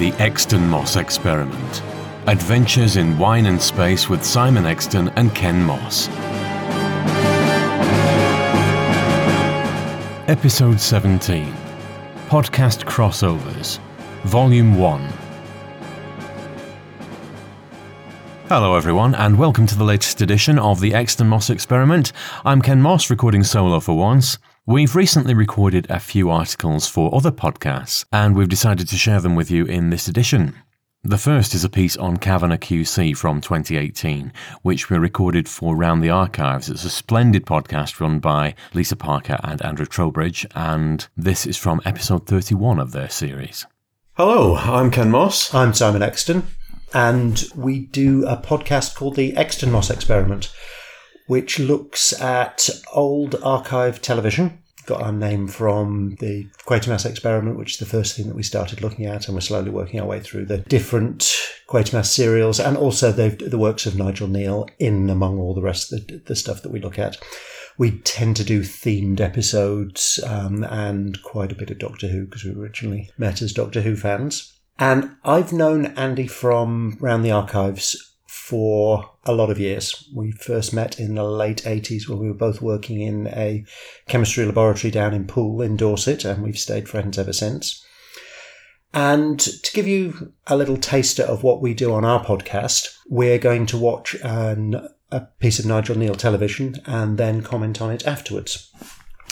The Exton Moss Experiment Adventures in Wine and Space with Simon Exton and Ken Moss. Episode 17 Podcast Crossovers, Volume 1. Hello, everyone, and welcome to the latest edition of the Exton Moss Experiment. I'm Ken Moss, recording solo for once. We've recently recorded a few articles for other podcasts, and we've decided to share them with you in this edition. The first is a piece on Kavanagh QC from 2018, which we recorded for Round the Archives. It's a splendid podcast run by Lisa Parker and Andrew Trowbridge, and this is from episode 31 of their series. Hello, I'm Ken Moss. I'm Simon Exton, and we do a podcast called the Exton Moss Experiment, which looks at old archive television got our name from the Quatermass experiment, which is the first thing that we started looking at, and we're slowly working our way through the different Quatermass serials and also the, the works of Nigel Kneale in among all the rest of the, the stuff that we look at. We tend to do themed episodes um, and quite a bit of Doctor Who because we originally met as Doctor Who fans. And I've known Andy from Round the Archives for a lot of years. We first met in the late 80s when we were both working in a chemistry laboratory down in Poole in Dorset, and we've stayed friends ever since. And to give you a little taster of what we do on our podcast, we're going to watch an, a piece of Nigel Kneale television and then comment on it afterwards.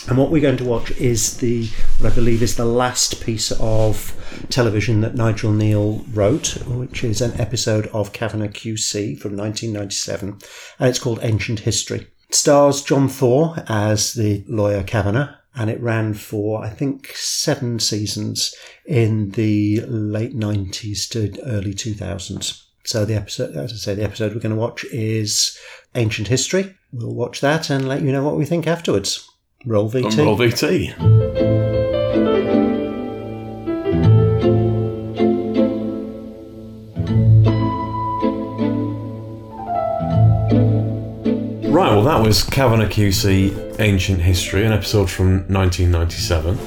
And what we're going to watch is the, what I believe is the last piece of television that Nigel Kneale wrote, which is an episode of Kavanagh QC from 1997, and it's called Ancient History. It stars John Thaw as the lawyer Kavanagh, and it ran for, I think, seven seasons in the late 90s to early 2000s. So the episode, as I say, the episode we're going to watch is Ancient History. We'll watch that and let you know what we think afterwards. Roll VT. Roll VT. Right, well, that was Kavanagh QC Ancient History, an episode from 1997.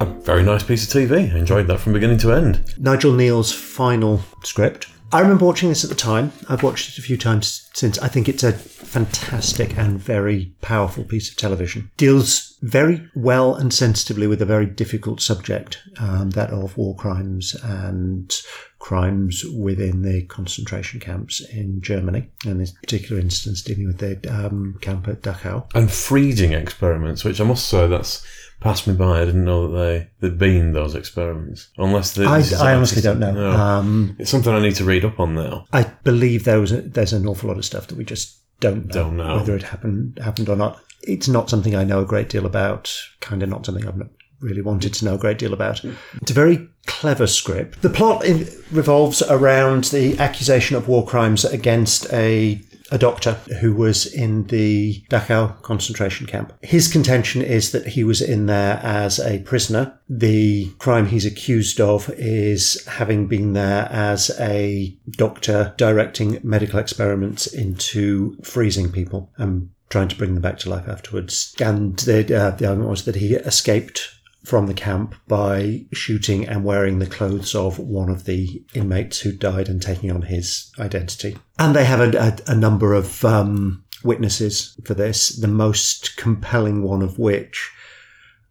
A very nice piece of TV. I enjoyed that from beginning to end. Nigel Kneale's final script. I remember watching this at the time. I've watched it a few times since. I think it's a fantastic and very powerful piece of television. Deals very well and sensitively with a very difficult subject, um, that of war crimes and crimes within the concentration camps in Germany. In this particular instance, dealing with the um, camp at Dachau. And freezing experiments, which I must say that's passed me by. I didn't know that they there'd been those experiments. Unless they, I, I honestly don't know. No. Um, it's something I need to read up on now. I believe there was a, there's an awful lot of stuff that we just don't know, Don't know. whether it happened happened or not. It's not something I know a great deal about. Kind of not something I've not really wanted to know a great deal about. It's a very clever script. The plot in, revolves around the accusation of war crimes against a a doctor who was in the Dachau concentration camp. His contention is that he was in there as a prisoner. The crime he's accused of is having been there as a doctor directing medical experiments into freezing people and trying to bring them back to life afterwards. And the, uh, the argument was that he escaped from the camp by shooting and wearing the clothes of one of the inmates who died and taking on his identity. And they have a, a, a number of um, witnesses for this, the most compelling one of which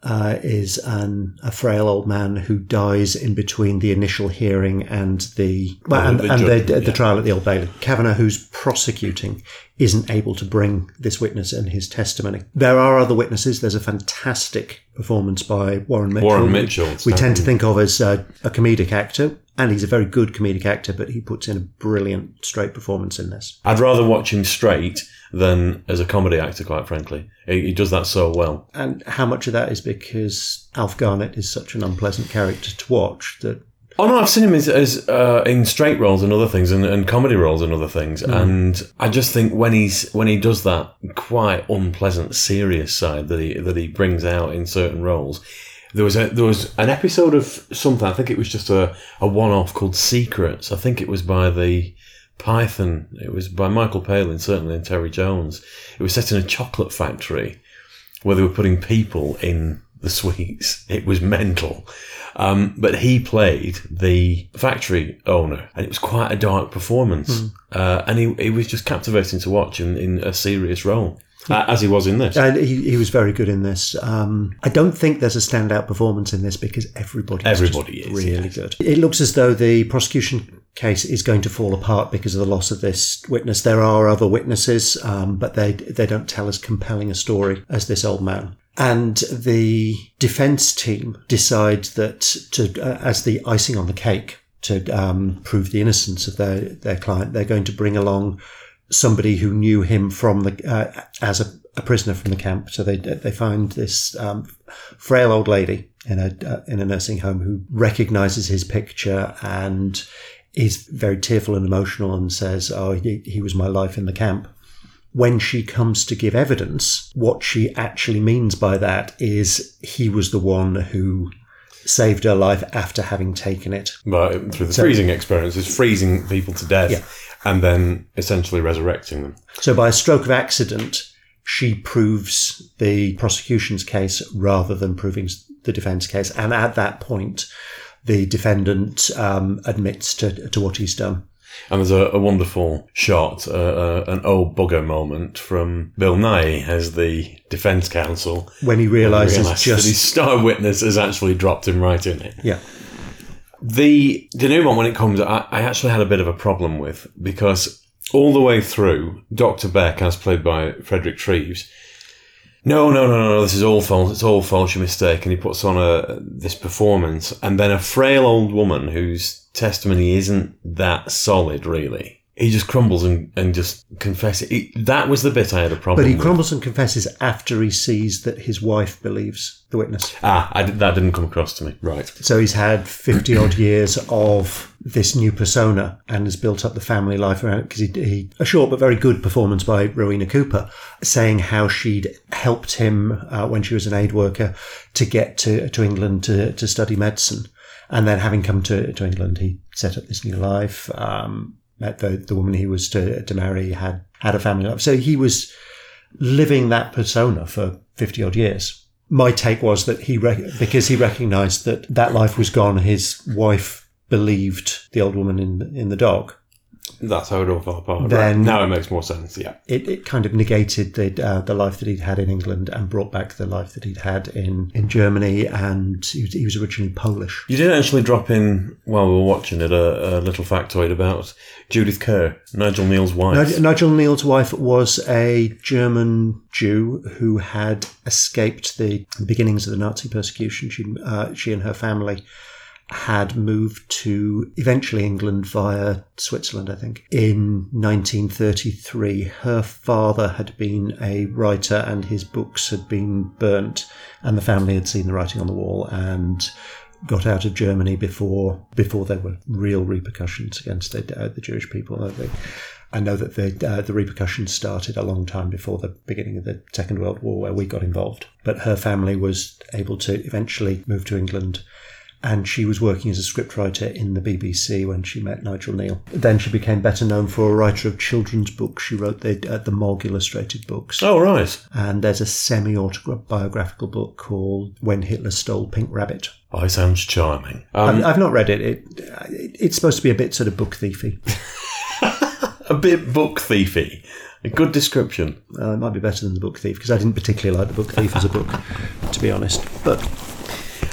uh, is an, a frail old man who dies in between the initial hearing and the well, and, the and the, judge, the yeah. trial at the Old Bailey. Kavanagh, who's prosecuting, isn't able to bring this witness and his testimony. There are other witnesses. There's a fantastic performance by Warren Mitchell. Warren Mitchell, We tend to think of as uh, a comedic actor, and he's a very good comedic actor, but he puts in a brilliant straight performance in this. I'd rather watch him straight than as a comedy actor, quite frankly. He, he does that so well. And how much of that is because Alf Garnett is such an unpleasant character to watch that Oh no, I've seen him as, as uh, in straight roles and other things, and, and comedy roles and other things. And I just think when he's when he does that quite unpleasant, serious side that he that he brings out in certain roles. There was a there was an episode of something. I think it was just a, a one off called Secrets. I think it was by the Python. It was by Michael Palin, certainly, and Terry Jones. It was set in a chocolate factory where they were putting people in the sweets. It was mental. Um, but he played the factory owner, and it was quite a dark performance. Uh, and he, he was just captivating to watch in, in a serious role, uh, as he was in this. And he, he was very good in this. Um, I don't think there's a standout performance in this because everybody Everybody is, really yes. good. It looks as though the prosecution case is going to fall apart because of the loss of this witness. There are other witnesses, um, but they they don't tell as compelling a story as this old man. And the defence team decide that to uh, as the icing on the cake to um, prove the innocence of their their client, they're going to bring along somebody who knew him from the uh, as a, a prisoner from the camp. So they they find this um, frail old lady in a uh, in a nursing home who recognizes his picture and is very tearful and emotional and says, "Oh, he, he was my life in the camp." When she comes to give evidence, what she actually means by that is he was the one who saved her life after having taken it. Right, through the freezing experience, is freezing people to death Yeah. and then essentially resurrecting them. So by a stroke of accident, she proves the prosecution's case rather than proving the defence case. And at that point, the defendant um, admits to, to what he's done. And there's a, a wonderful shot, uh, uh, an old bugger moment from Bill Nighy as the defence counsel When he realises that his star witness has actually dropped him right in it. Yeah. The denouement, when it comes, I, I actually had a bit of a problem with because all the way through, Dr. Beck, as played by Frederick Treves, no, no, no, no, this is all false. It's all false. You're mistaken. He puts on a this performance, and then a frail old woman whose testimony isn't that solid, really. He just crumbles and, and just confesses. He, that was the bit I had a problem But he with. crumbles and confesses after he sees that his wife believes the witness. ah, did, that didn't come across to me. Right. So he's had 50 odd years of this new persona and has built up the family life around it because he, he, a short but very good performance by Rowena Cooper saying how she'd helped him uh, when she was an aid worker to get to, to England to, to study medicine. And then having come to, to England, he set up this new life, um, met the, the woman he was to, to marry, had, had a family life. So he was living that persona for 50 odd years my take was that he rec- because he recognised that that life was gone. His wife believed the old woman in in the dog. That's how it all fell apart. Then- right. Now it makes more sense. Yeah. It, it kind of negated the uh, the life that he'd had in England and brought back the life that he'd had in in Germany. And he was, he was originally Polish. You did actually drop in while we were watching it a, a little factoid about Judith Kerr, Nigel Kneale's wife. Nigel, Nigel Kneale's wife was a German Jew who had escaped the beginnings of the Nazi persecution. She, uh, she and her family had moved to eventually England via Switzerland, I think, in 1933. Her father had been a writer and his books had been burnt, and the family had seen the writing on the wall and got out of Germany before before there were real repercussions against the, uh, the Jewish people. Uh, they- I know that the uh, the repercussions started a long time before the beginning of the Second World War, where we got involved. But her family was able to eventually move to England, and she was working as a scriptwriter in the BBC when she met Nigel Kneale. Then she became better known for a writer of children's books. She wrote the uh, the Mog illustrated books, Oh, right. and there's a semi autobiographical book called When Hitler Stole Pink Rabbit. Oh, it sounds charming. Um, I've, I've not read it. it. It's supposed to be a bit sort of book thiefy. a bit book thiefy. A good description. Uh, it might be better than the Book Thief because I didn't particularly like the Book Thief as a book, to be honest. But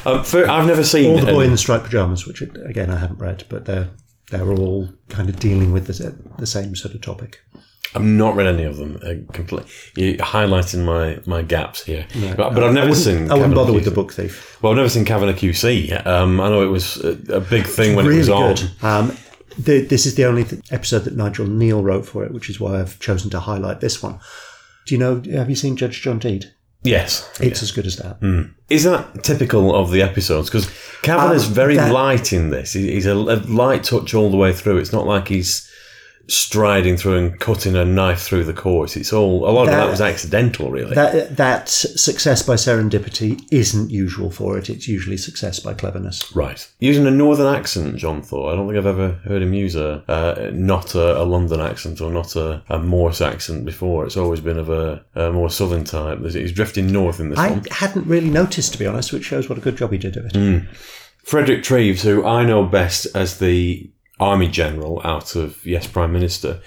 Um, for, I've never seen. All the Boy in the Striped Pajamas, which again I haven't read, but they're they're all kind of dealing with the, the same sort of topic. I've not read any of them. Uh, complete. You're highlighting my, my gaps here. but, but I've never I seen. I wouldn't bother with the Book Thief. Well, I've never seen Kavanagh QC. Um, I know it was a, a big thing when really it was on. Um, the, this is the only th- episode that Nigel Kneale wrote for it, which is why I've chosen to highlight this one. Do you know? Have you seen Judge John Deed? Yes. It's as good as that. Is that typical of the episodes? Because Kavanagh's Um, very that- light in this. He's a, a light touch all the way through. It's not like he's striding through and cutting a knife through the course. It's all a lot of That- that was accidental, really. That that success by serendipity isn't usual for it. It's usually success by cleverness. right. Using a northern accent, John Thaw. I don't think I've ever heard him use a uh, not a, a London accent or not a, a Morse accent before. It's always been of a, a more southern type. He's drifting north in this I one. hadn't really noticed, to be honest, which shows what a good job he did of it. Frederick Treves, who I know best as the Army General out of Yes Prime Minister,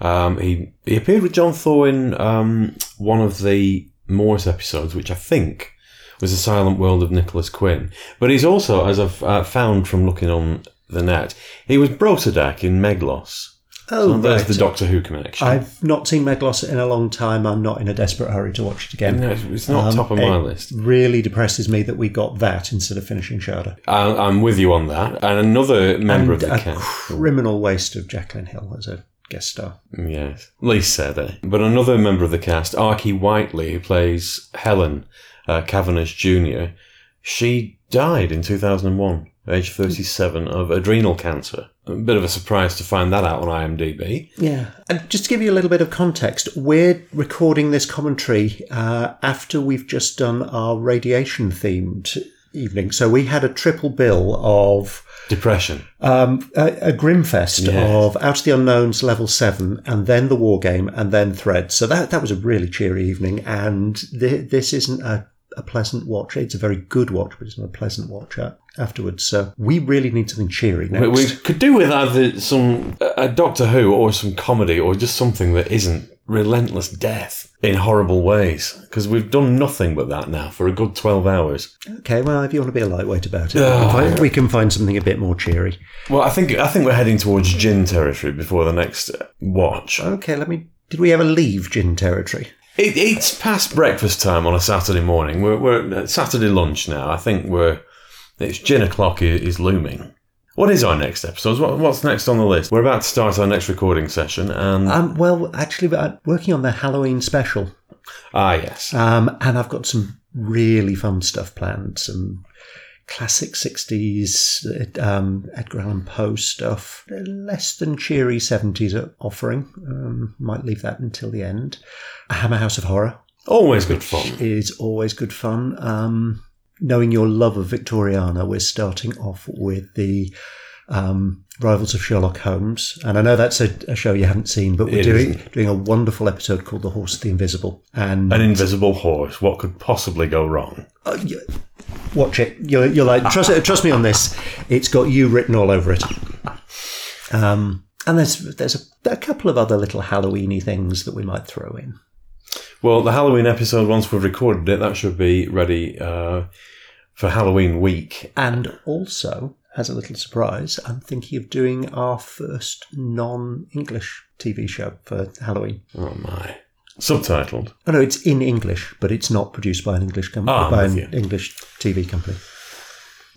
um, he he appeared with John Thaw in um, one of the Morse episodes, which I think was the Silent World of Nicholas Quinn. But he's also, as I've uh, found from looking on the net, he was Brotadac in Meglos. Oh, So there's right. the Doctor Who connection. I've not seen Meglos in a long time. I'm not in a desperate hurry to watch it again. No, it's not Um, top of my it list. Really depresses me that we got that instead of finishing Shada. I, I'm with you on that. And another member And of the a cast. criminal waste of Jacqueline Hill as a guest star. Yes, least said it. But another member of the cast, Arkie Whiteley, who plays Helen uh, Cavendish Jr., she died in 2001, age 37, of adrenal cancer. A bit of a surprise to find that out on IMDb. Yeah. And just to give you a little bit of context, we're recording this commentary uh, after we've just done our radiation themed evening. So we had a triple bill of Depression. um, a, a grimfest Yes. of Out of the Unknowns level seven, and then the War Game, and then Thread. So that that was a really cheery evening, and th- this isn't a, a pleasant watch. It's a very good watch, but it's not a pleasant watch afterwards. So we really need something cheery next. We, we could do with either some a Doctor Who or some comedy or just something that isn't relentless death in horrible ways because we've done nothing but that now for a good 12 hours. Okay, well, if you want to be a lightweight about it, we, Oh, can find, we can find something a bit more cheery. Well, I think I think we're heading towards gin territory before the next uh, watch. Okay, let me. Did we ever leave gin territory? It, it's past breakfast time on a Saturday morning. We're, we're at Saturday lunch now. I think we're it's gin o'clock is looming. What is our next episode? What, what's next on the list? We're about to start our next recording session, and Um, well, actually, I'm working on the Halloween special, ah yes, um, and I've got some really fun stuff planned. Some classic '60s um, Edgar Allan Poe stuff, less than cheery '70s offering. Um, might leave that until the end. A Hammer House of Horror always good fun. is always good fun. Um, knowing your love of Victoriana, we're starting off with the um, Rivals of Sherlock Holmes, and I know that's a, a show you haven't seen, but we're It doing isn't. doing a wonderful episode called The Horse of the Invisible, and An invisible horse. What could possibly go wrong? uh, y- watch it. You're, you're like trust trust me on this. It's got you written all over it. Um, and there's there's a, a couple of other little Halloweeny things that we might throw in. Well, the Halloween episode, once we've recorded it, that should be ready uh, for Halloween week. And also, as a little surprise, I'm thinking of doing our first non English TV show for Halloween. Oh my! Subtitled. Oh no, it's in English, but it's not produced by an English company, Ah, by an you. English TV company.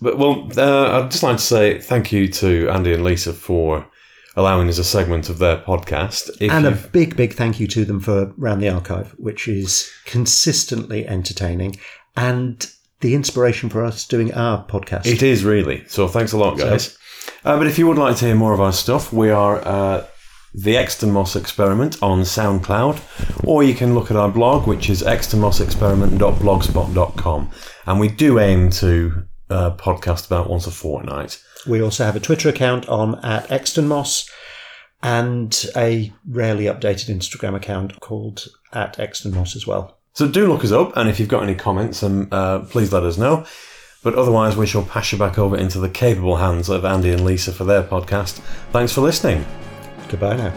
But well, uh, I'd just like to say thank you to Andy and Lisa for allowing us a segment of their podcast. If And a big, big thank you to them for Round the Archive, which is consistently entertaining and the inspiration for us doing our podcast. it is really so. Thanks a lot, guys. Uh, but if you would like to hear more of our stuff, we are uh, the Exton Moss Experiment on SoundCloud, or you can look at our blog, which is extonmossexperiment.blogspot.com, and we do aim to uh, podcast about once a fortnight. We also have a Twitter account on at Exton Moss and a rarely updated Instagram account called at Exton Moss as well. So do look us up, and if you've got any comments, um, uh, please let us know. But otherwise, we shall pass you back over into the capable hands of Andy and Lisa for their podcast. Thanks for listening. Goodbye now.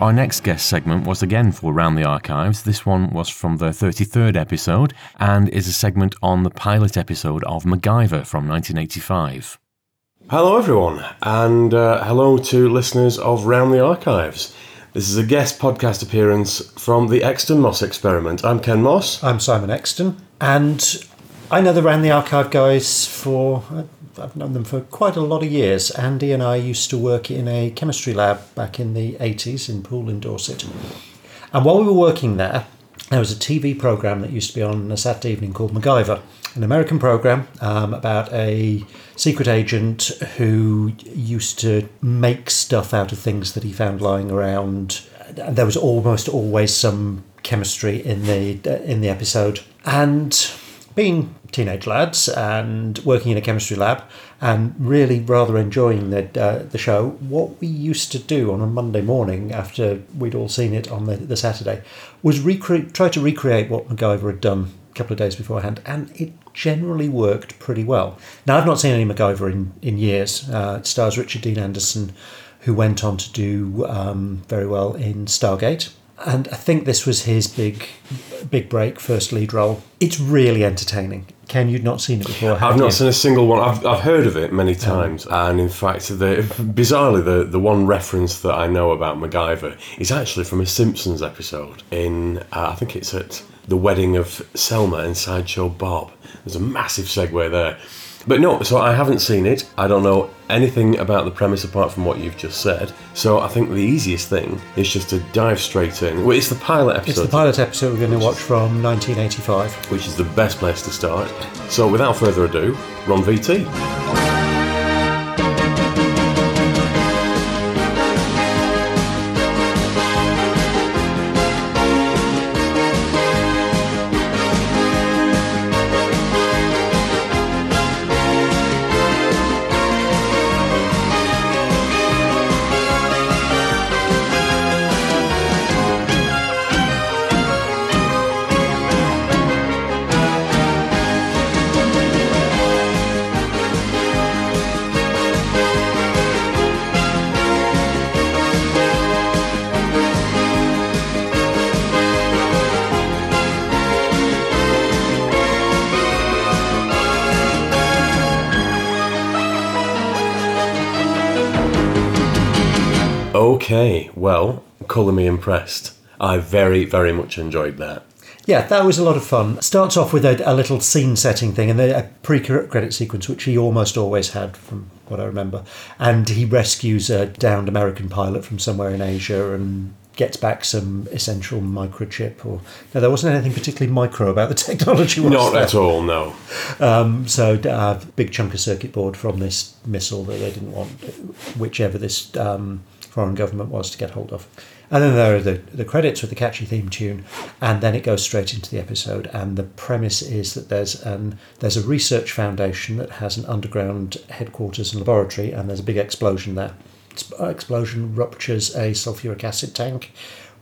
Our next guest segment was again for Round the Archives. This one was from the 33rd episode and is a segment on the pilot episode of MacGyver from 1985. Hello, everyone, and uh, hello to listeners of Round the Archives. This is a guest podcast appearance from the Exton Moss Experiment. I'm Ken Moss. I'm Simon Exton, and I know the Round the Archive guys for. I've known them for quite a lot of years. Andy and I used to work in a chemistry lab back in the 80s in Poole in Dorset. And while we were working there, there was a TV program that used to be on a Saturday evening called MacGyver, an American program um, about a secret agent who used to make stuff out of things that he found lying around. And there was almost always some chemistry in the in the episode. And being teenage lads and working in a chemistry lab and really rather enjoying the, uh, the show, what we used to do on a Monday morning after we'd all seen it on the, the Saturday was recre- try to recreate what MacGyver had done a couple of days beforehand, and it generally worked pretty well. Now, I've not seen any MacGyver in, in years. Uh, it stars Richard Dean Anderson, who went on to do um, very well in Stargate and I think this was his big, big break, first lead role. It's really entertaining. Ken, you'd not seen it before. have I've not you? seen a single one. I've, I've heard of it many times, and in fact, the, bizarrely, the, the one reference that I know about MacGyver is actually from a Simpsons episode. In uh, I think it's at the wedding of Selma and Sideshow Bob. There's a massive segue there. But no, so I haven't seen it. I don't know anything about the premise apart from what you've just said. So I think the easiest thing is just to dive straight in. Well, it's the pilot episode. It's the pilot episode we're going to watch from 1985. which is the best place to start. So without further ado, Ron VT. Okay, well, colour me impressed. I very, very much enjoyed that. Yeah, that was a lot of fun. Starts off with a, a little scene setting thing and a pre credit sequence, which he almost always had, from what I remember. And he rescues a downed American pilot from somewhere in Asia and gets back some essential microchip. Or no, there wasn't anything particularly micro about the technology. Was Not there? at all, no. Um, so uh, big chunk of circuit board from this missile that they didn't want, whichever this um, foreign government was to get hold of. And then there are the, the credits with the catchy theme tune, and then it goes straight into the episode. And the premise is that there's an there's a research foundation that has an underground headquarters and laboratory, and there's a big explosion there. Explosion ruptures a sulfuric acid tank,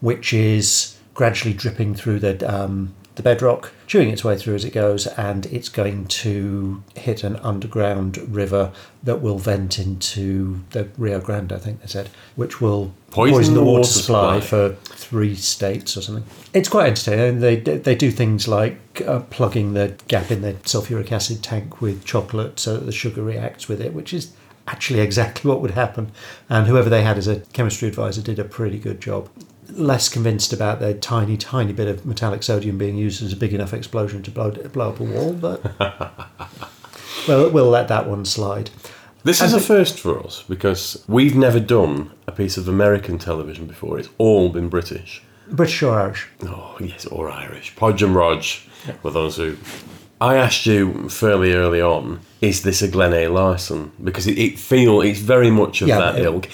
which is gradually dripping through the um, the bedrock, chewing its way through as it goes, and it's going to hit an underground river that will vent into the Rio Grande, I think they said, which will Poison the the water water supply supply. for three states or something. It's quite entertaining. They they do things like uh, plugging the gap in the sulfuric acid tank with chocolate so that the sugar reacts with it, which is actually exactly what would happen. And whoever they had as a chemistry advisor did a pretty good job. Less convinced about the tiny, tiny bit of metallic sodium being used as a big enough explosion to blow, blow up a wall, but well, we'll let that one slide. This is a first for us because we've never done a piece of American television before. It's all been British. British or Irish? Oh, yes, or Irish. Podge and Rog were those who. I asked you fairly early on, is this a Glen A. Larson? Because it, it feel it's very much of Yeah, that it- ilk.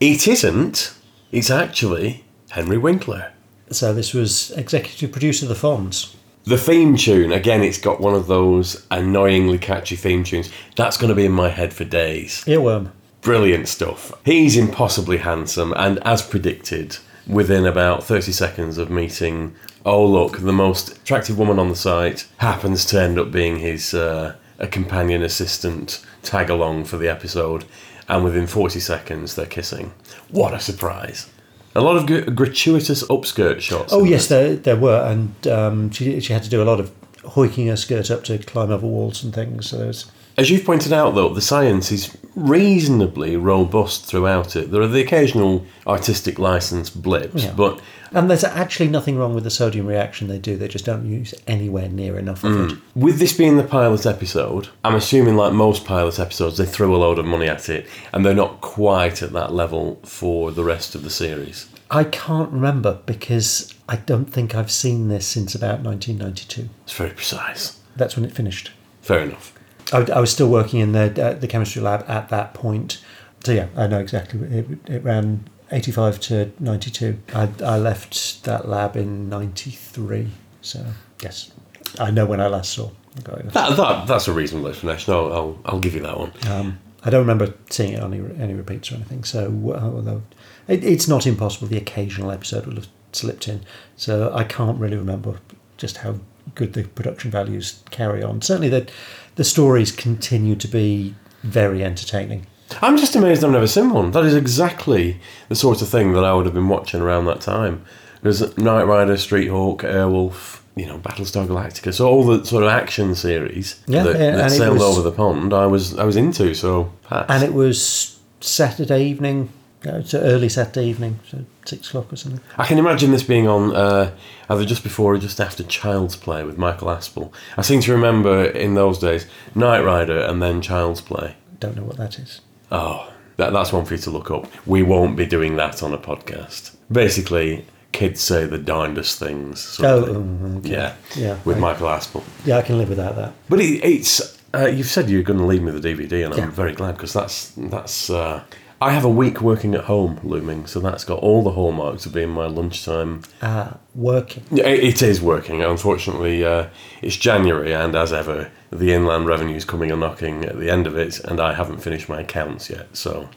It isn't. It's actually Henry Winkler. So this was executive producer of The Fonz. The theme tune, again, it's got one of those annoyingly catchy theme tunes. That's going to be in my head for days. Earworm. Brilliant stuff. He's impossibly handsome, and as predicted, within about 30 seconds of meeting, oh, look, the most attractive woman on the site happens to end up being his uh, a companion assistant tag along for the episode, and within 40 seconds, they're kissing. What a surprise! A lot of gratuitous upskirt shots. Oh yes, there there were, and um, she she had to do a lot of hoiking her skirt up to climb over walls and things. So there's As you've pointed out, though, the science is reasonably robust throughout it. There are the occasional artistic license blips, Yeah. but and there's actually nothing wrong with the sodium reaction they do. They just don't use anywhere near enough of it. Mm. with this being the pilot episode, I'm assuming, like most pilot episodes, they threw a load of money at it, and they're not quite at that level for the rest of the series. I can't remember because I don't think I've seen this since about 1992. It's very precise. That's when it finished. Fair enough. I, I was still working in the uh, the chemistry lab at that point. So yeah, I know exactly. It, it ran 85 to 92. I, I left that lab in 93. So yes, I know when I last saw. That, that, that's a reasonable explanation. I'll, I'll, I'll give you that one. Um, I don't remember seeing it on any, any repeats or anything. So, uh, although it, it's not impossible, the occasional episode will have slipped in. So I can't really remember just how good the production values carry on. Certainly, the the stories continue to be very entertaining. I'm just amazed I've never seen one. That is exactly the sort of thing that I would have been watching around that time. There's Knight Rider, Street Hawk, Airwolf, you know, Battlestar Galactica. So all the sort of action series Yeah, that, that sailed was- over the pond, I was I was into. So pass. And it was Saturday evening. No, it's early Saturday evening, so six o'clock or something. I can imagine this being on uh, either just before or just after Child's Play with Michael Aspel. I seem to remember in those days Knight Rider and then Child's Play. Don't know what that is. Oh, that, that's one for you to look up. We won't be doing that on a podcast. Basically, kids say the darndest things. Oh, um, okay. yeah, Yeah, with right. Michael Aspel. Yeah, I can live without that. But it, it's uh, you've said you're going to leave me the DVD, and Yeah. I'm very glad because that's that's. Uh, I have a week working at home looming, so that's got all the hallmarks of being my lunchtime Ah, working. Yeah, It it is working. Unfortunately, uh, it's January, and as ever, the inland revenue is coming a knocking at the end of it, and I haven't finished my accounts yet. So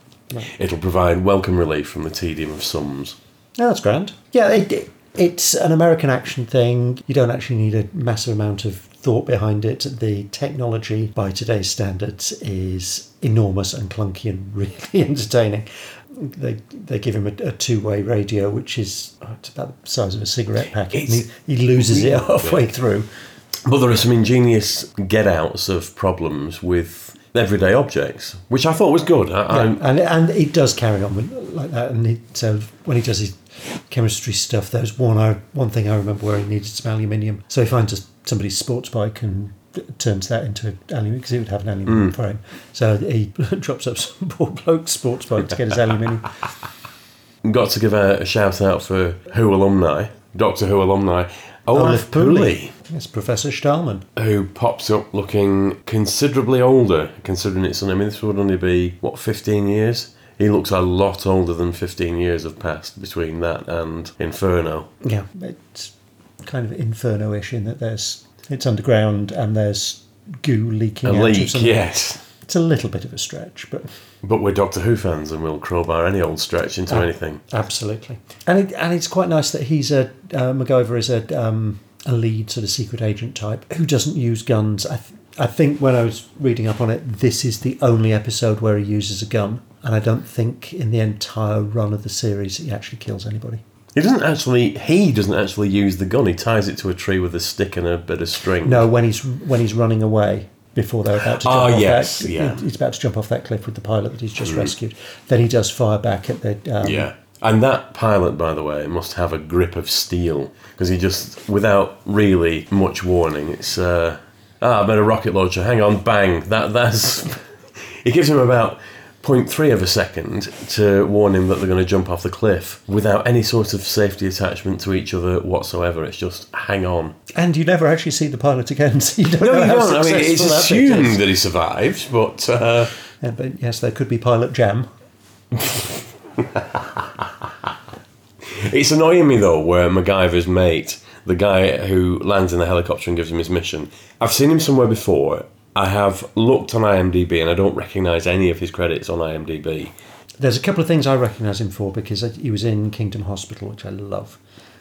it'll provide welcome relief from the tedium of sums. No, that's grand. Yeah, it, it- it's an American action thing. You don't actually need a massive amount of thought behind it. The technology, by today's standards, is enormous and clunky and really entertaining. They they give him a, a two way radio, which is oh, it's about the size of a cigarette packet. And he, he loses it halfway through. But there are some ingenious get outs of problems with everyday objects, which I thought was good. I, Yeah, and and it does carry on like that. And he, so when he does his chemistry stuff, there's one I, one thing I remember where he needed some aluminium. So he finds a, somebody's sports bike and turns that into aluminium because he would have an aluminium mm. frame. So he drops up some poor bloke's sports bike to get his aluminium. got to give a, a shout out for Who alumni, Doctor Who alumni, Olaf Pooley. Yes, Professor Stahlman. who pops up looking considerably older, considering it's. I mean, this would only be what fifteen years. He looks a lot older than fifteen years have passed between that and Inferno. Yeah, it's kind of inferno-ish in that there's it's underground and there's goo leaking A out leak, yes. It's a little bit of a stretch, but But we're Doctor Who fans, and we'll crowbar any old stretch into Ah. anything. Absolutely, and it, and it's quite nice that he's a uh, MacGyver is a um, a lead sort of secret agent type who doesn't use guns. I th- I think when I was reading up on it, this is the only episode where he uses a gun, and I don't think in the entire run of the series he actually kills anybody. He doesn't actually. He doesn't actually use the gun. He ties it to a tree with a stick and a bit of string. No, when he's when he's running away before they're about to jump off yes, that, yeah. he's about to jump off that cliff with the pilot that he's just rescued. Then he does fire back at the um, Yeah. And that pilot, by the way, must have a grip of steel because he just, without really much warning, it's uh, ah, I've made a rocket launcher. Hang on, bang. That that's. it gives him about 0.3 of a second to warn him that they're going to jump off the cliff without any sort of safety attachment to each other whatsoever. It's just hang on. and you never actually see the pilot again, so you don't No, know you how don't. I mean, it's successful that assumed that he survives, but. Uh, Yeah, but yes, there could be pilot jam. It's annoying me though, where MacGyver's mate, the guy who lands in the helicopter and gives him his mission, I've seen him somewhere before. I have looked on IMDb and I don't recognise any of his credits on IMDb. There's a couple of things I recognise him for because he was in Kingdom Hospital, which I love,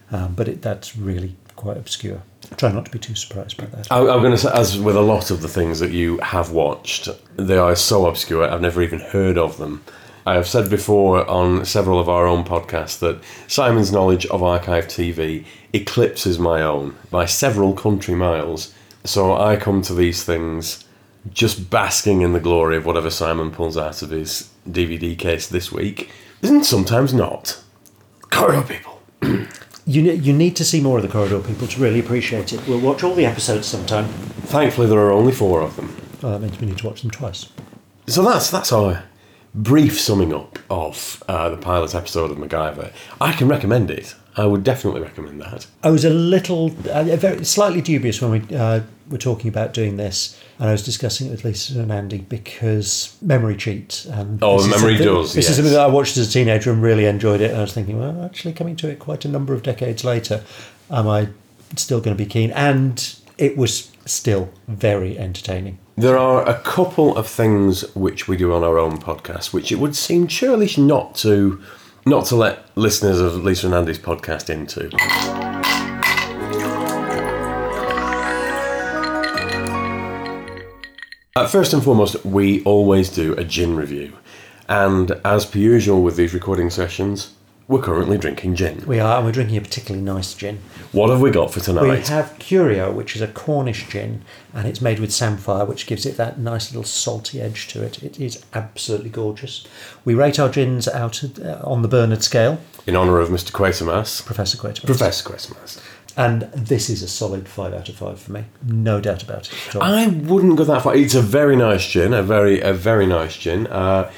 um, but it, that's really quite obscure. Try not to be too surprised by that. I, I'm going to say, as with a lot of the things that you have watched, they are so obscure, I've never even heard of them. I have said before on several of our own podcasts that Simon's knowledge of archive TV eclipses my own by several country miles. So I come to these things just basking in the glory of whatever Simon pulls out of his DVD case this week, and sometimes not. Corridor people. You ne- you need to see more of the Corridor People to really appreciate it. We'll watch all the episodes sometime. Thankfully, there are only four of them. Well, that means we need to watch them twice. So that's that's our brief summing up of uh, the pilot episode of MacGyver. I can recommend it. I would definitely recommend that. I was a little, uh, very slightly dubious when we uh, were talking about doing this, and I was discussing it with Lisa and Andy because memory cheats. And Oh, memory does, This yes. is something that I watched as a teenager and really enjoyed it. And I was thinking, well, actually, coming to it quite a number of decades later, am I still going to be keen? And it was still very entertaining. There are a couple of things which we do on our own podcast, which it would seem churlish not to, not to let listeners of Lisa and Andy's podcast into. Uh, first and foremost, we always do a gin review, and as per usual with these recording sessions, we're currently drinking gin. We are, and we're drinking a particularly nice gin. What have we got for tonight? We have Curio, which is a Cornish gin, and it's made with samphire, which gives it that nice little salty edge to it. It is absolutely gorgeous. We rate our gins out uh, on the Bernard scale, In honour of Mr. Quatermass, Professor Quatermass. Professor Quatermass. And this is a solid five out of five for me. No doubt about it. I wouldn't go that far. It's a very nice gin, a very a very nice gin. Uh,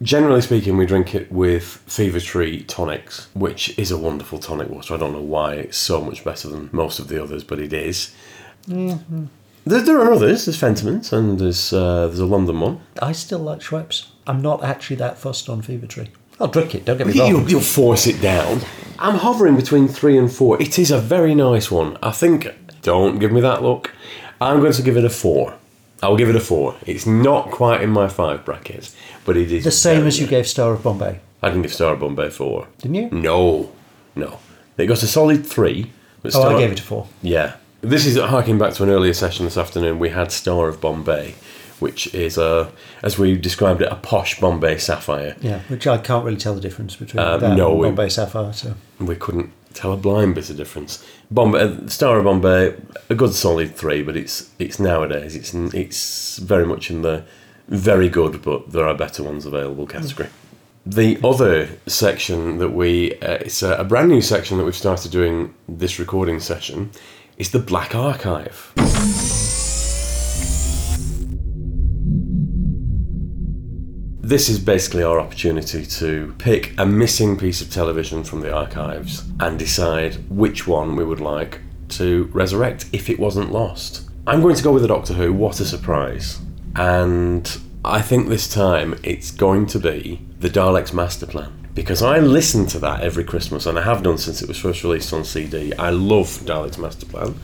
generally speaking, we drink it with Fever Tree tonics, which is a wonderful tonic water. I don't know why it's so much better than most of the others, but it is. There, there are others. There's Fentimans and there's uh, there's a London one. I still like Schweppes. I'm not actually that fussed on Fever Tree. I'll drink it, don't get me You, wrong. you'll force it down. I'm hovering between three and four. It is a very nice one. I think. Don't give me that look. I'm going to give it a four. I'll give it a four. It's not quite in my five brackets, but it is The same as you gave Star of Bombay, I didn't give Star of Bombay four. didn't you? No, no. It got a solid three. But Oh, I gave it a four. Yeah. This is harking back to an earlier session this afternoon. We had Star of Bombay, which is a, as we described it, a posh Bombay sapphire. Yeah, which I can't really tell the difference between Uh, that no, and we- Bombay Sapphire. So we couldn't tell a blind bit of difference. Bombay, uh, Star of Bombay, a good solid three, but it's it's nowadays it's it's very much in the very good, but there are better ones available category. The other section that we uh, it's a, a brand new section that we've started doing this recording session is the Black Archive. This is basically our opportunity to pick a missing piece of television from the archives and decide which one we would like to resurrect if it wasn't lost. I'm going to go with the Doctor Who, what a surprise. And I think this time it's going to be the Daleks Master Plan. Because I listen to that every Christmas and I have done since it was first released on CD. I love Daleks Master Plan.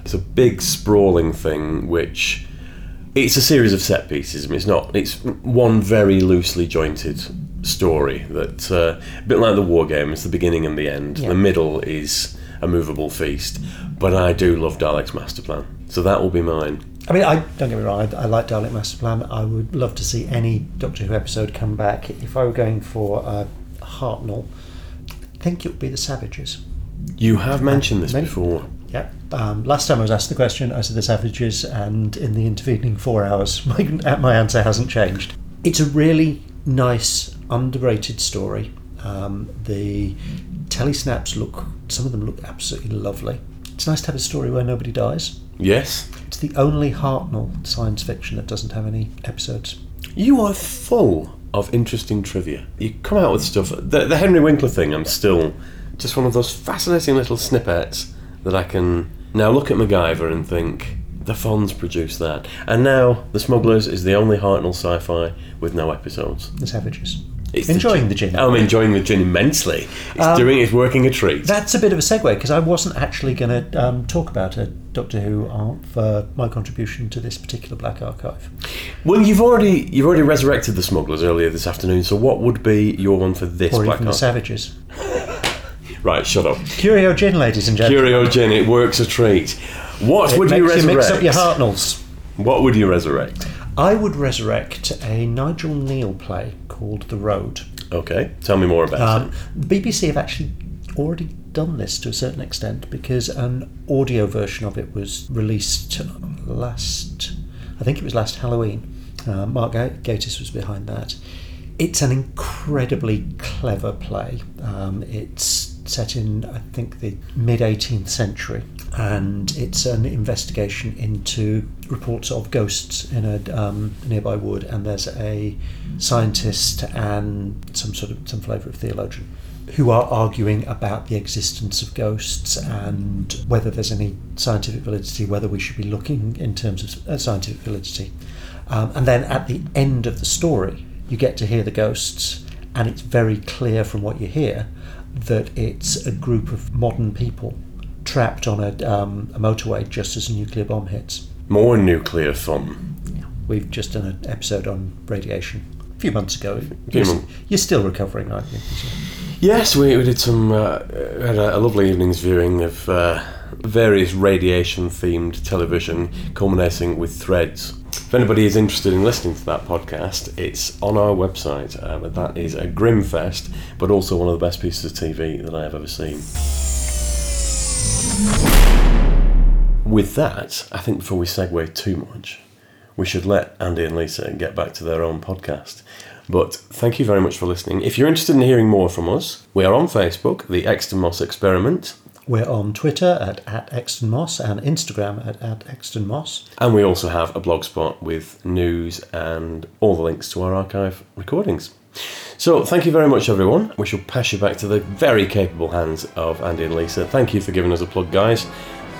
It's a big sprawling thing which it's a series of set pieces. It's not. It's one very loosely jointed story that uh, a bit like the war game. It's the beginning and the end. Yeah. The middle is a movable feast. But I do love Dalek's master plan, so that will be mine. I mean, I don't get me wrong. I, I like Dalek Master Plan. I would love to see any Doctor Who episode come back. If I were going for a Hartnell, I think it would be the Savages. You have mentioned this before. Um, last time I was asked the question, I said the Savages, and in the intervening four hours, my, my answer hasn't changed. It's a really nice, underrated story. Um, the telesnaps look, some of them look absolutely lovely. It's nice to have a story where nobody dies. Yes, It's the only Hartnell science fiction that doesn't have any episodes. you are full of interesting trivia. You come out with stuff. The, the Henry Winkler thing. I'm still just one of those fascinating little snippets that I can now look at MacGyver and think the Fonz produced that, and now the Smugglers is the only Hartnell sci-fi with no episodes. The Savages. It's Enjoying the gin. I'm enjoying the gin immensely. It's doing. It's working a treat. That's a bit of a segue because I wasn't actually going to um, talk about a Doctor Who uh, for my contribution to this particular Black Archive. well, you've already you've already resurrected the Smugglers earlier this afternoon. So what would be your one for this Or Black even the Savages. Right, shut up. Curio gin, ladies and gentlemen. Curio gin. It works a treat. What It would makes you you resurrect? mix up your Hartnells. What would you resurrect? I would resurrect a Nigel Kneale play called The Road. Okay, tell me more about Um, it. BBC have actually already done this to a certain extent because an audio version of it was released last, I think it was last Halloween. Uh, Mark Ga- Gatiss was behind that. It's an incredibly clever play. Um, it's set in, I think, the mid 18th century, and it's an investigation into reports of ghosts in a um, nearby wood. And there's a scientist and some sort of some flavour of theologian who are arguing about the existence of ghosts and whether there's any scientific validity, whether we should be looking in terms of uh, scientific validity. Um, and then at the end of the story, you get to hear the ghosts, and it's very clear from what you hear that it's a group of modern people trapped on a, um, a motorway just as a nuclear bomb hits. More nuclear fun. We've just done an episode on radiation a few months ago. few You're, you're still recovering, aren't you? Yes, we, we did some, uh, had a, a lovely evening's viewing of uh, various radiation themed television, culminating with threads. If anybody is interested in listening to that podcast, it's on our website. Um, that is a grim fest, but also one of the best pieces of TV that I have ever seen. With that, I think before we segue too much, we should let Andy and Lisa get back to their own podcast. But thank you very much for listening. If you're interested in hearing more from us, we are on Facebook, the Exton Moss Experiment, We're on Twitter at, at Exton Moss and Instagram at, at Exton Moss. and we also have a blogspot with news and all the links to our archive recordings. So thank you very much, everyone. We shall pass you back to the very capable hands of Andy and Lisa. Thank you for giving us a plug, guys,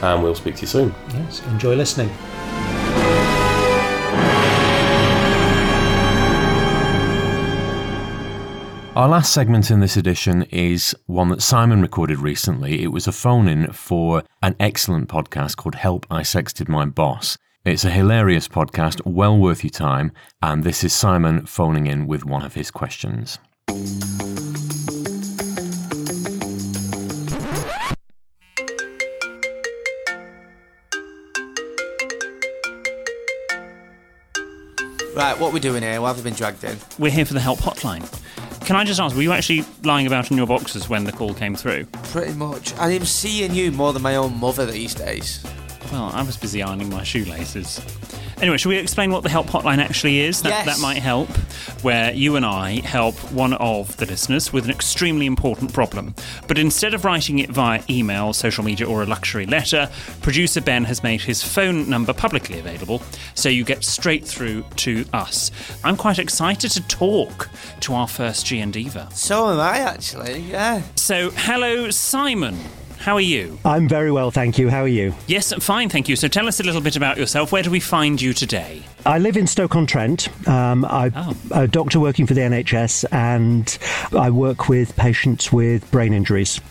and we'll speak to you soon. Yes, enjoy listening. Our last segment in this edition is one that Simon recorded recently. It was a phone in for an excellent podcast called Help I Sexted My Boss. It's a hilarious podcast, well worth your time, and this is Simon phoning in with one of his questions. Right, what we're doing here? Why have we been dragged in? We're here for the help hotline. Can I just ask, were you actually lying about in your boxes when the call came through? Pretty much. I am seeing you more than my own mother these days. Well, I was busy ironing my shoelaces. Anyway, shall we explain what the help hotline actually is? That, Yes. that might help. Where you and I help one of the listeners with an extremely important problem. But instead of writing it via email, social media, or a luxury letter, producer Ben has made his phone number publicly available, so you get straight through to us. I'm quite excited to talk to our first G and Diva. So am I, actually, yeah. So, hello, Simon. How are you? I'm very well, thank you. How are you? Yes, fine, thank you. So tell us a little bit about yourself. Where do we find you today? I live in Stoke-on-Trent. Um, I'm Oh. a doctor working for the NHS, and I work with patients with brain injuries.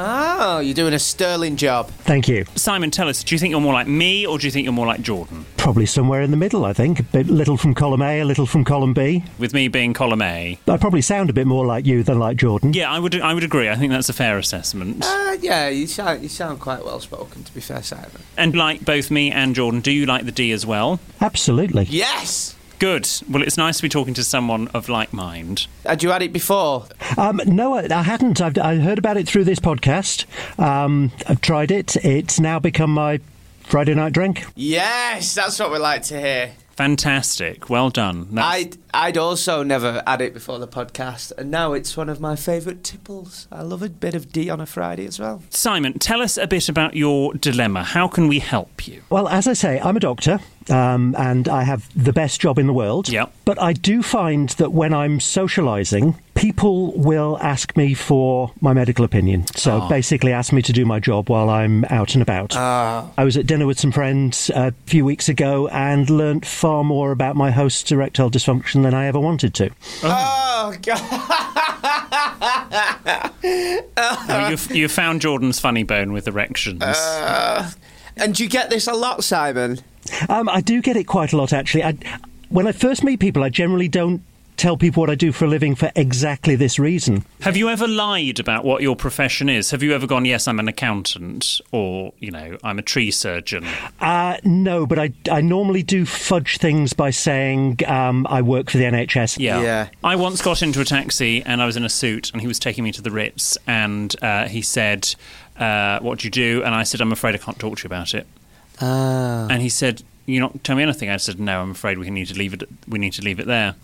Oh, you're doing a sterling job. Thank you. Simon, tell us, do you think you're more like me or do you think you're more like Jordan? Probably somewhere in the middle, I think. A bit little from column A, a little from column B. With me being column A. I probably sound a bit more like you than like Jordan. Yeah, I would I would agree. I think that's a fair assessment. Uh, yeah, you sound, you sound quite well spoken, to be fair, Simon. And like both me and Jordan, do you like the D as well? Absolutely. Yes! Good. Well, it's nice to be talking to someone of like mind. Had you had it before? Um, no, I, I hadn't. I've, I heard about it through this podcast. Um, I've tried it. It's now become my Friday night drink. Yes, that's what we like to hear. Fantastic. Well done. That's- I'd, I'd also never had it before the podcast, and now it's one of my favourite tipples. I love a bit of D on a Friday as well. Simon, tell us a bit about your dilemma. How can we help you? Well, as I say, I'm a doctor, um, and I have the best job in the world. Yep. But I do find that when I'm socialising, people will ask me for my medical opinion. So Ah. basically, ask me to do my job while I'm out and about. Ah. I was at dinner with some friends a few weeks ago and learnt far more about my host's erectile dysfunction than I ever wanted to. Oh, God. Oh, you've, you found Jordan's funny bone with erections. And you get this a lot, Simon? Um, I do get it quite a lot, actually. I, when I first meet people, I generally don't tell people what I do for a living for exactly this reason. Have you ever lied about what your profession is? Have you ever gone, yes, I'm an accountant, or, you know, I'm a tree surgeon? Uh, no, but I, I normally do fudge things by saying um, I work for the NHS. Yeah. Yeah. I once got into a taxi and I was in a suit and he was taking me to the Ritz and uh, he said, uh, What do you do? And I said, I'm afraid I can't talk to you about it. Ah. And he said, "You not tell me anything." I said, "No, I'm afraid we need to leave it. We need to leave it there."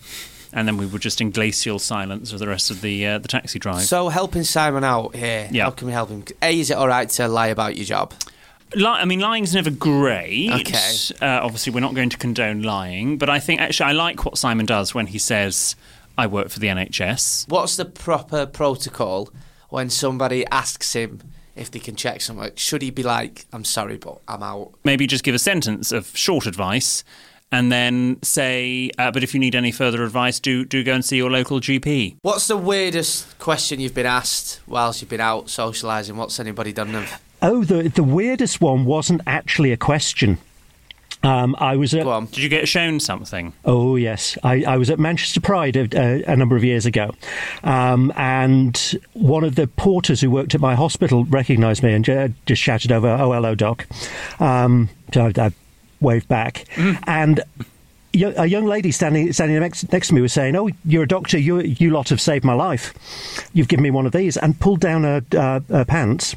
And then we were just in glacial silence for the rest of the uh, the taxi drive. So helping Simon out here. Yeah. How can we help him? A, is it all right to lie about your job? Li- I mean, lying's never great. Okay. Uh, obviously, we're not going to condone lying, but I think actually I like what Simon does when he says, "I work for the NHS." What's the proper protocol when somebody asks him if they can check something? Should he be like, "I'm sorry, but I'm out"? Maybe just give a sentence of short advice. And then say, uh, but if you need any further advice, do do go and see your local GP. What's the weirdest question you've been asked whilst you've been out socialising? What's anybody done? Of? Oh, the the weirdest one wasn't actually a question. Um, I was at Go on. Did you get shown something? Oh yes, I, I was at Manchester Pride a, a, a number of years ago, um, and one of the porters who worked at my hospital recognised me and ju- just shouted over, "Oh hello, doc." Um, so I, I waved back, and a young lady standing standing next, next to me was saying, "Oh, you're a doctor. You you lot have saved my life. You've given me one of these," and pulled down her, uh, her pants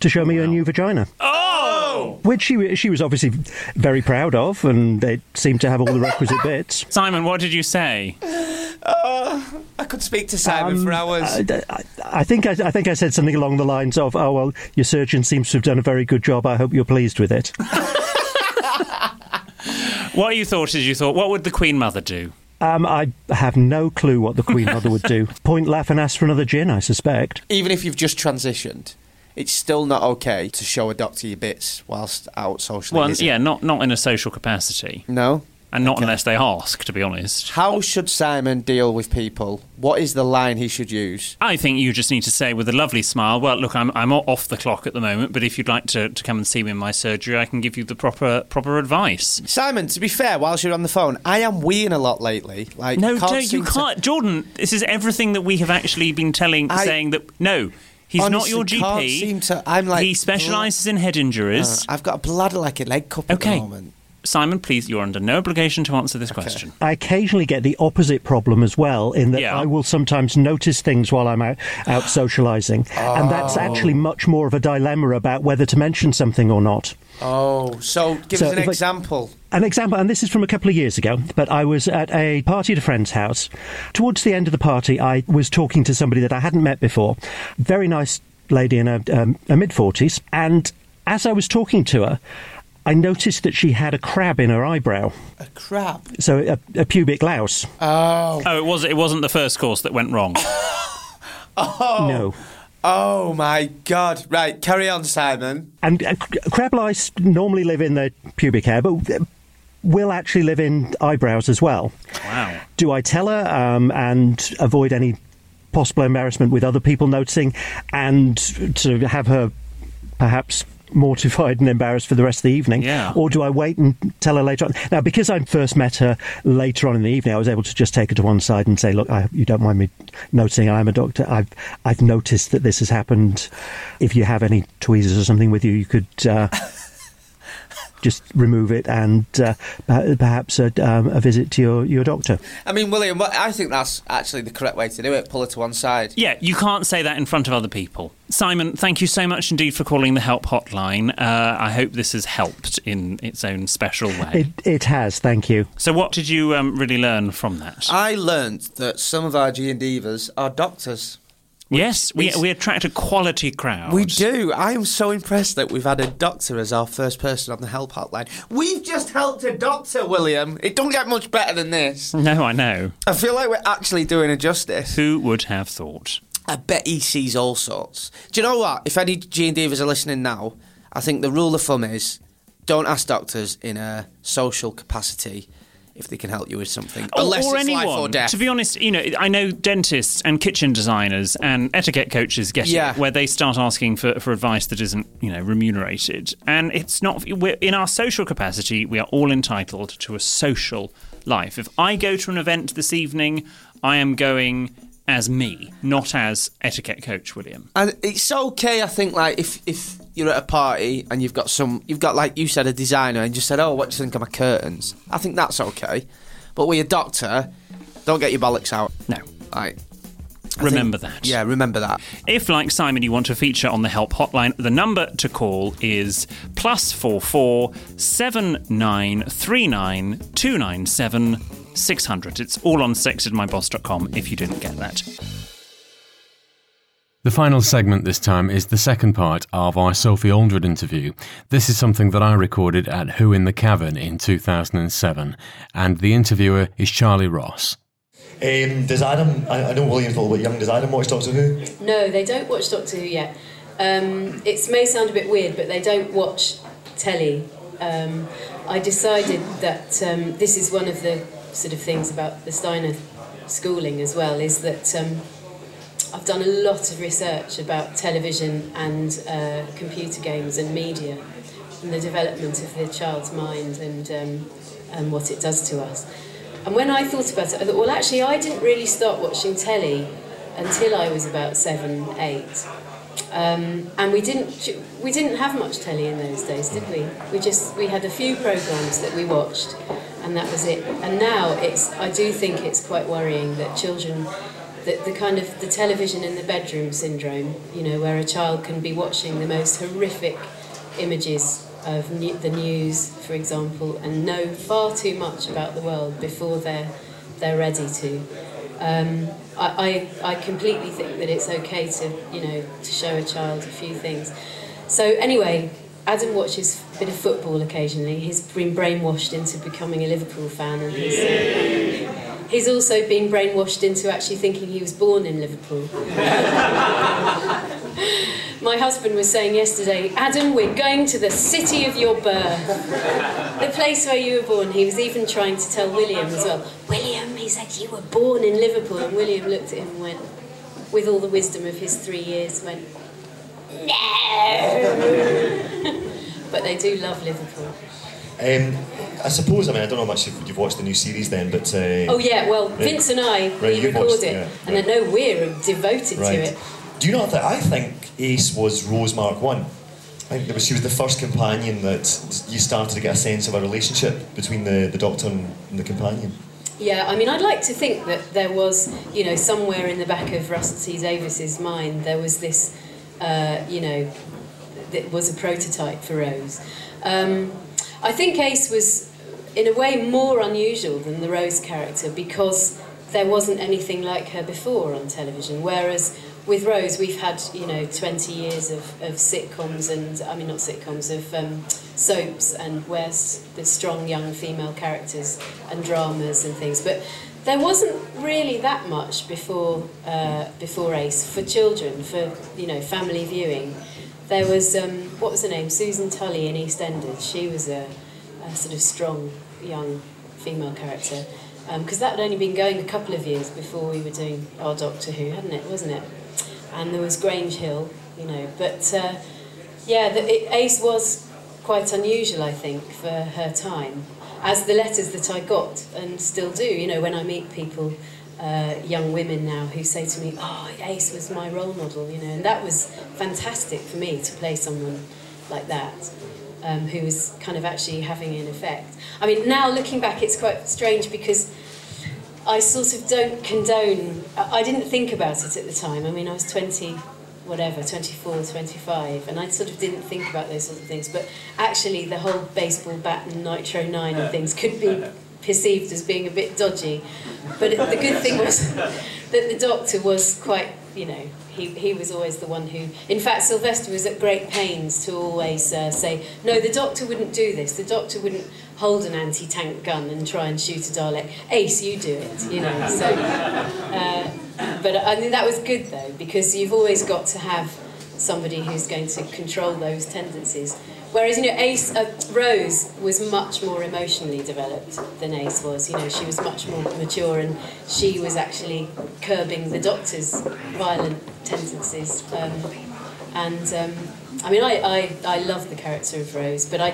to show me her new vagina. Oh! Which she she was obviously very proud of, and it seemed to have all the requisite bits. Simon, what did you say? I could speak to Simon Um, for hours. I, I- I think I, I think I said something along the lines of, "Oh well, your surgeon seems to have done a very good job. I hope you're pleased with it." What you thought is you thought, what would the Queen Mother do? Um, I have no clue what the Queen Mother would do. Point, laugh, and ask for another gin. I suspect. Even if you've just transitioned, it's still not okay to show a doctor your bits whilst out socially. Well, is it? yeah, not not in a social capacity, No. And not unless they ask. To be honest, How should Simon deal with people? What is the line he should use? I think you just need to say with a lovely smile, "Well, look, I'm I'm off the clock at the moment, but if you'd like to, to come and see me in my surgery, I can give you the proper proper advice." Simon, to be fair, whilst you're on the phone, I am weeing a lot lately. Like, No, can't don't, you can't, Jordan. This is everything that we have actually been telling, I- saying that no, he's not Honestly, your can't GP. to- I'm like- he specialises in head injuries. Uh, I've got a bladder like a leg cup at Okay. the moment. Simon, please, you're under no obligation to answer this question. I occasionally get the opposite problem as well, in that Yeah. I will sometimes notice things while I'm out, out socialising, and that's actually much more of a dilemma about whether to mention something or not. Oh, so give So us an if I- example. An example, and this is from a couple of years ago, but I was at a party at a friend's house. Towards the end of the party, I was talking to somebody that I hadn't met before. Very nice lady in her, um, her mid 40s. And as I was talking to her, I noticed that she had a crab in her eyebrow. A crab. So a, a pubic louse. Oh. Oh, it was it wasn't the first course that went wrong. Oh no. Oh my God. Right, carry on, Simon. And uh, c- crab lice normally live in the pubic hair, but uh, will actually live in eyebrows as well. Wow. do I tell her um, and avoid any possible embarrassment with other people noticing and to have her perhaps mortified and embarrassed for the rest of the evening? Yeah. Or do I wait and tell her later on? Now, because I first met her later on in the evening, I was able to just take her to one side and say, look, I you don't mind me noticing I'm a doctor. I've, I've noticed that this has happened. If you have any tweezers or something with you, you could... Uh, Just remove it and uh, perhaps a, um, a visit to your, your doctor. I mean, William, I think that's actually the correct way to do it. Pull it to one side. Yeah, you can't say that in front of other people. Simon, thank you so much indeed for calling the help hotline. Uh, I hope this has helped in its own special way. It, it has, thank you. so, what did you um, really learn from that? I learned that some of our G and Divas are doctors. Yes, we, we attract a quality crowd. We do. I am so impressed that we've had a doctor as our first person on the help hotline. We've just helped a doctor, William. It don't get much better than this. No, I know. I feel like we're actually doing a justice. Who would have thought? I bet he sees all sorts. Do you know what? If any G and Divas are listening now, I think the rule of thumb is don't ask doctors in a social capacity if they can help you with something, Or- unless or it's anyone. life or death. To be honest, you know, I know dentists and kitchen designers and etiquette coaches get Yeah. it, where they start asking for, for advice that isn't, you know, remunerated. And it's not, we're, in our social capacity, we are all entitled to a social life. If I go to an event this evening, I am going as me, not as etiquette coach William. And it's okay, I think, like if if you're at a party and you've got some, you've got like you said, a designer, and just said, "Oh, what do you think of my curtains?" I think that's okay. But with a doctor, don't get your bollocks out. No. Like, I Remember think- that. Yeah, remember that. If, like Simon, you want to feature on the help hotline, the number to call is plus four four seven nine three nine two nine seven six hundred. It's all on sexedmyboss.com if you didn't get that. The final segment this time is the second part of our Sophie Aldred interview. This is something that I recorded at Who in the Cavern in 2007, and the interviewer is Charlie Ross. Um, does Adam, I, I know William's a little bit young, does Adam watch Doctor Who? No, they don't watch Doctor Who yet. Um, it may sound a bit weird, but they don't watch telly. Um, I decided that um, this is one of the sort of things about the Steiner schooling as well, is that um, I've done a lot of research about television and uh, computer games and media and the development of the child's mind and, um, and what it does to us. And when I thought about it, I thought, well, actually, I didn't really start watching telly until I was about seven, eight. Um, and we didn't we didn't have much telly in those days, did we? We just we had a few programs that we watched, and that was it. And now it's I do think it's quite worrying that children the, the kind of the television in the bedroom syndrome, you know, where a child can be watching the most horrific images of the news, for example, and know far too much about the world before they're they're ready to. Um, I, I, I completely think that it's okay to you know to show a child a few things. So anyway, Adam watches a bit of football occasionally. He's been brainwashed into becoming a Liverpool fan, and he's, uh, he's also been brainwashed into actually thinking he was born in Liverpool. My husband was saying yesterday, Adam, we're going to the city of your birth, the place where you were born. He was even trying to tell William as well. William, he said, you were born in Liverpool. And William looked at him and went, with all the wisdom of his three years, went, no. but they do love Liverpool. Um, I suppose, I mean, I don't know how much you've, you've watched the new series then, but. Uh, Oh yeah, well, Vince and I Right, we record watched- it, yeah, and I know we're devoted right. to it. Do you not think? I think Ace was Rose Mark 1. I think that was, she was the first companion that you started to get a sense of a relationship between the, the doctor and, and the companion. Yeah, I mean, I'd like to think that there was, you know, somewhere in the back of Russell T Davies's mind, there was this, uh, you know, that was a prototype for Rose. Um, I think Ace was, in a way, more unusual than the Rose character because there wasn't anything like her before on television. Whereas with Rose, we've had, you know, 20 years of, of sitcoms and, I mean, not sitcoms, of um, soaps and where's the strong young female characters and dramas and things. But there wasn't really that much before, uh, before Ace for children, for, you know, family viewing. There was, um, what was her name? Susan Tully in EastEnders. She was a, a sort of strong young female character. Because that had only been going a couple of years before we were doing our Doctor Who, hadn't it? Wasn't it? And there was Grange Hill, you know. But uh, yeah, the, it, Ace was quite unusual, I think, for her time. As the letters that I got and still do, you know, when I meet people, uh, young women now who say to me, "Oh, Ace was my role model," you know, and that was fantastic for me to play someone like that, um, who was kind of actually having an effect. I mean, now looking back, it's quite strange because I sort of don't condone. I didn't think about it at the time. I mean, I was 20, whatever, 24, 25, and I sort of didn't think about those sorts of things. But actually, the whole baseball bat and Nitro 9 and things could be perceived as being a bit dodgy. But the good thing was that the doctor was quite, you know, he, he was always the one who. In fact, Sylvester was at great pains to always uh, say, no, the doctor wouldn't do this. The doctor wouldn't hold an anti tank gun and try and shoot a Dalek. Ace, you do it, you know. So, uh, but I mean, that was good though, because you've always got to have somebody who's going to control those tendencies. Whereas, you know, Ace, uh, Rose was much more emotionally developed than Ace was. You know, she was much more mature and she was actually curbing the Doctor's violent tendencies. Um, and um, I mean, I, I, I love the character of Rose, but I,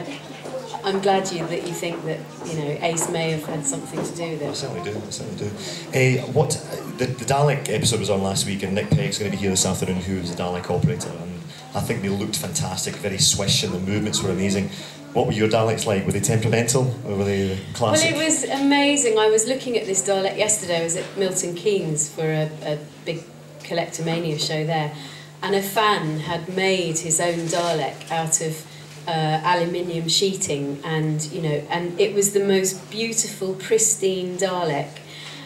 I'm glad you that you think that you know Ace may have had something to do with I it. certainly do. I certainly do. Uh, what the, the Dalek episode was on last week, and Nick Pegg's going to be here this afternoon, who is a Dalek operator, and I think they looked fantastic, very swish, and the movements were amazing. What were your Daleks like? Were they temperamental, or were they classic? Well, classic? it was amazing. I was looking at this Dalek yesterday. I was at Milton Keynes for a, a big Collectomania show there, and a fan had made his own Dalek out of uh, aluminium sheeting, and you know, and it was the most beautiful, pristine Dalek.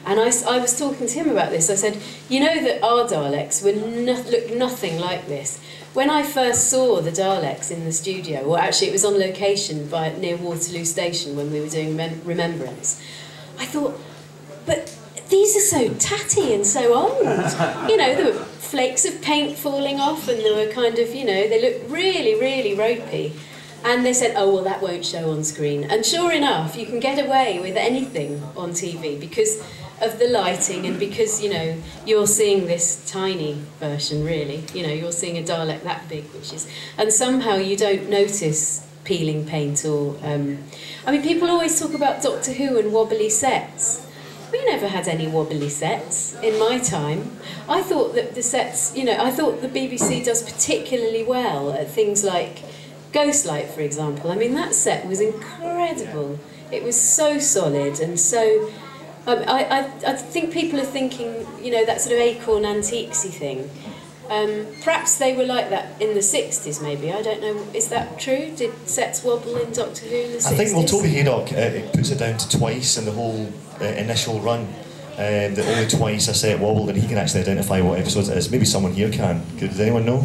And I, I was talking to him about this. I said, you know that our Daleks were no, look nothing like this. When I first saw the Daleks in the studio, or actually it was on location by near Waterloo Station when we were doing Mem- Remembrance, I thought, but these are so tatty and so old. You know, there were flakes of paint falling off, and they were kind of, you know, they looked really, really ropey. And they said, oh, well, that won't show on screen. And sure enough, you can get away with anything on TV because of the lighting, and because you know you're seeing this tiny version, really, you know you're seeing a Dalek that big, which is, and somehow you don't notice peeling paint or. Um, I mean, people always talk about Doctor Who and wobbly sets. We never had any wobbly sets in my time. I thought that the sets, you know, I thought the BBC does particularly well at things like Ghostlight, for example. I mean, that set was incredible. It was so solid and so. Um, I, I, I think people are thinking, you know, that sort of acorn antiquesy thing. Um, perhaps they were like that in the 60s, maybe. I don't know. Is that true? Did sets wobble in Doctor Who in the 60s? I think, well, Toby Hadoke uh, it puts it down to twice in the whole uh, initial run. Um, that only twice a set wobbled, and he can actually identify what episodes it is. Maybe someone here can. Does anyone know?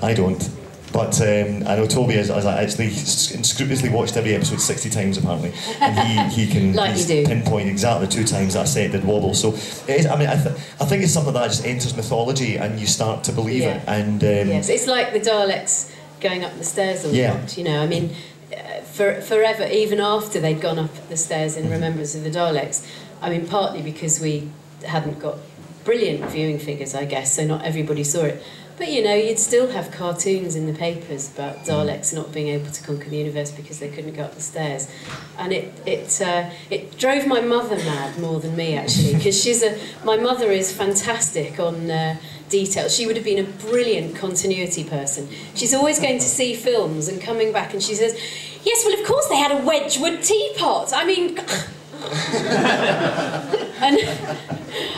I don't. But um, I know Toby has, has actually scrupulously watched every episode 60 times apparently, and he, he can Like pinpoint exactly two times that set did wobble. So is, I mean, I, th- I think it's something that just enters mythology and you start to believe Yeah. it. And um, Yes, it's like the Daleks going up the stairs a lot. Yeah. You know, I mean, uh, for forever, even after they'd gone up the stairs in remembrance of the Daleks. I mean, partly because we hadn't got brilliant viewing figures, I guess, so not everybody saw it. But you know, you'd still have cartoons in the papers about Daleks not being able to conquer the universe because they couldn't go up the stairs, and it it uh, it drove my mother mad more than me actually because she's a my mother is fantastic on. Uh, details. She would have been a brilliant continuity person. She's always going to see films and coming back and she says, Yes, well, of course they had a Wedgwood teapot. I mean, and,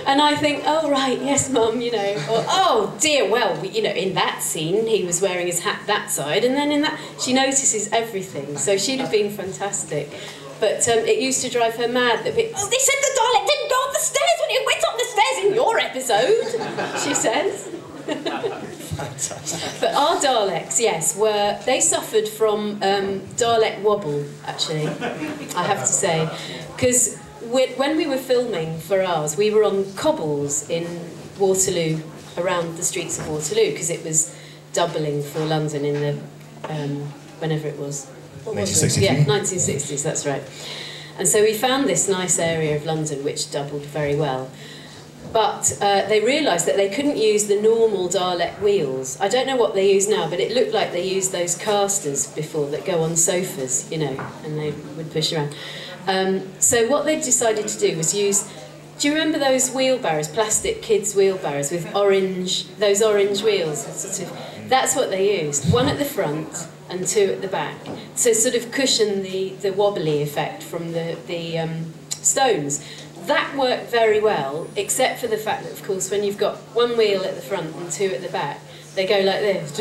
and I think, oh, right, yes, mum, you know. Or, oh, dear, well, you know, in that scene, he was wearing his hat that side, and then in that, she notices everything. So she'd have been fantastic. But um, it used to drive her mad that people, oh, they said the Dalek didn't go up the stairs when it went up the stairs in your episode, she says. Fantastic. But our Daleks, yes, were they suffered from um, Dalek wobble. Actually, I have to say, because when we were filming for ours, we were on cobbles in Waterloo, around the streets of Waterloo, because it was doubling for London in the um, whenever it was. What was it? Yeah, 1960s. That's right. And so we found this nice area of London which doubled very well. But uh, they realised that they couldn't use the normal Dalek wheels. I don't know what they use now, but it looked like they used those casters before that go on sofas, you know, and they would push around. Um, so what they decided to do was use. Do you remember those wheelbarrows, plastic kids' wheelbarrows with orange, those orange wheels? Sort of. That's what they used. One at the front and two at the back, to sort of cushion the, the wobbly effect from the the um, stones that worked very well, except for the fact that, of course, when you've got one wheel at the front and two at the back, they go like this.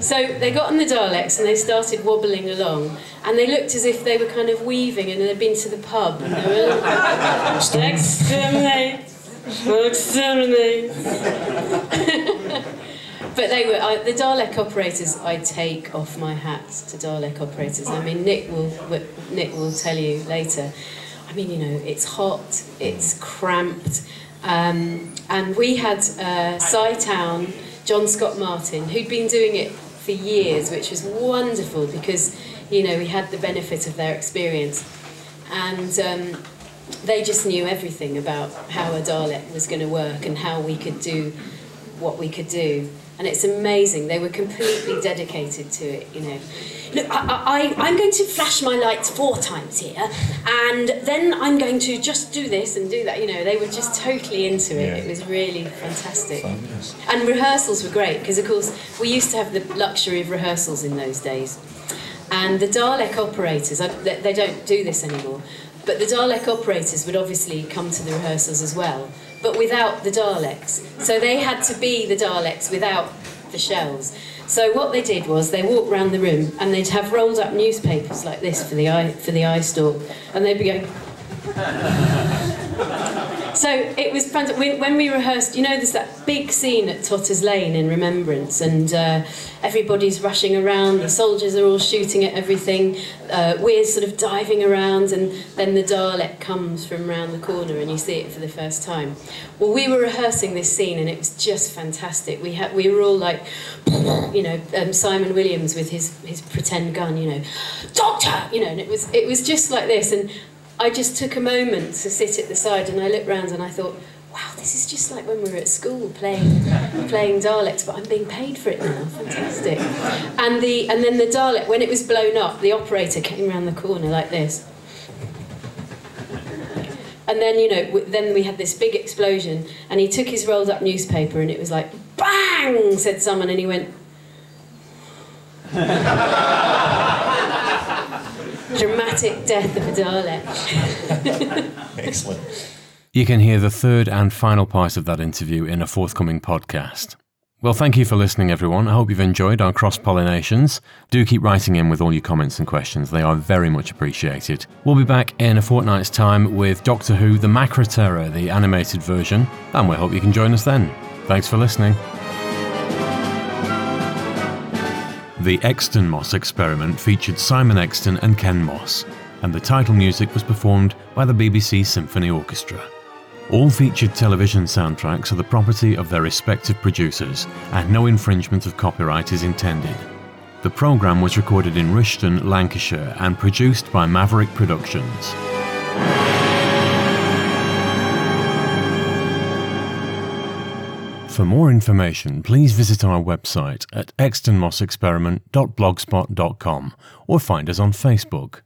So they got on the Daleks and they started wobbling along, and they looked as if they were kind of weaving and they'd been to the pub and they were exterminate, exterminate. But they were I, the Dalek operators. I take off my hat to Dalek operators. I mean, Nick will Nick will tell you later. I mean, you know, it's hot, it's cramped, um, and we had uh, Town, John Scott Martin, who'd been doing it for years, which was wonderful because you know we had the benefit of their experience, and. Um, they just knew everything about how a Dalek was going to work and how we could do what we could do. And it's amazing. They were completely dedicated to it, you know. Look, I, I, I'm going to flash my lights four times here, and then I'm going to just do this and do that. You know, they were just totally into it. Yeah. It was really fantastic. Fabulous. And rehearsals were great because, of course, we used to have the luxury of rehearsals in those days. And the Dalek operators, they don't do this anymore, but the Dalek operators would obviously come to the rehearsals as well, but without the Daleks. So they had to be the Daleks without the shells. So what they did was they walked round the room and they'd have rolled up newspapers like this for the eye for the eye stalk, and they'd be going. So it was fantastic. When we rehearsed, you know, there's that big scene at Totter's Lane in Remembrance, and uh, everybody's rushing around. The soldiers are all shooting at everything. Uh, we're sort of diving around, and then the Dalek comes from round the corner, and you see it for the first time. Well, we were rehearsing this scene, and it was just fantastic. We had we were all like, you know, um, Simon Williams with his his pretend gun, you know, Doctor, you know, and it was it was just like this, and I just took a moment to sit at the side and I looked round and I thought, wow, this is just like when we were at school playing playing Daleks, but I'm being paid for it now. Fantastic. And the and then the Dalek, when it was blown up, the operator came around the corner like this. And then you know, then we had this big explosion, and he took his rolled up newspaper, and it was like bang, said someone, and he went. Dramatic death of a Dalek. Excellent. You can hear the third and final part of that interview in a forthcoming podcast. Well, thank you for listening, everyone. I hope you've enjoyed our cross pollinations. Do keep writing in with all your comments and questions, they are very much appreciated. We'll be back in a fortnight's time with Doctor Who The Macra Terror, the animated version, and we hope you can join us then. Thanks for listening. The Exton Moss experiment featured Simon Exton and Ken Moss, and the title music was performed by the BBC Symphony Orchestra. All featured television soundtracks are the property of their respective producers, and no infringement of copyright is intended. The programme was recorded in Rishton, Lancashire, and produced by Maverick Productions. For more information, please visit our website at extonmossexperiment.blogspot.com or find us on Facebook.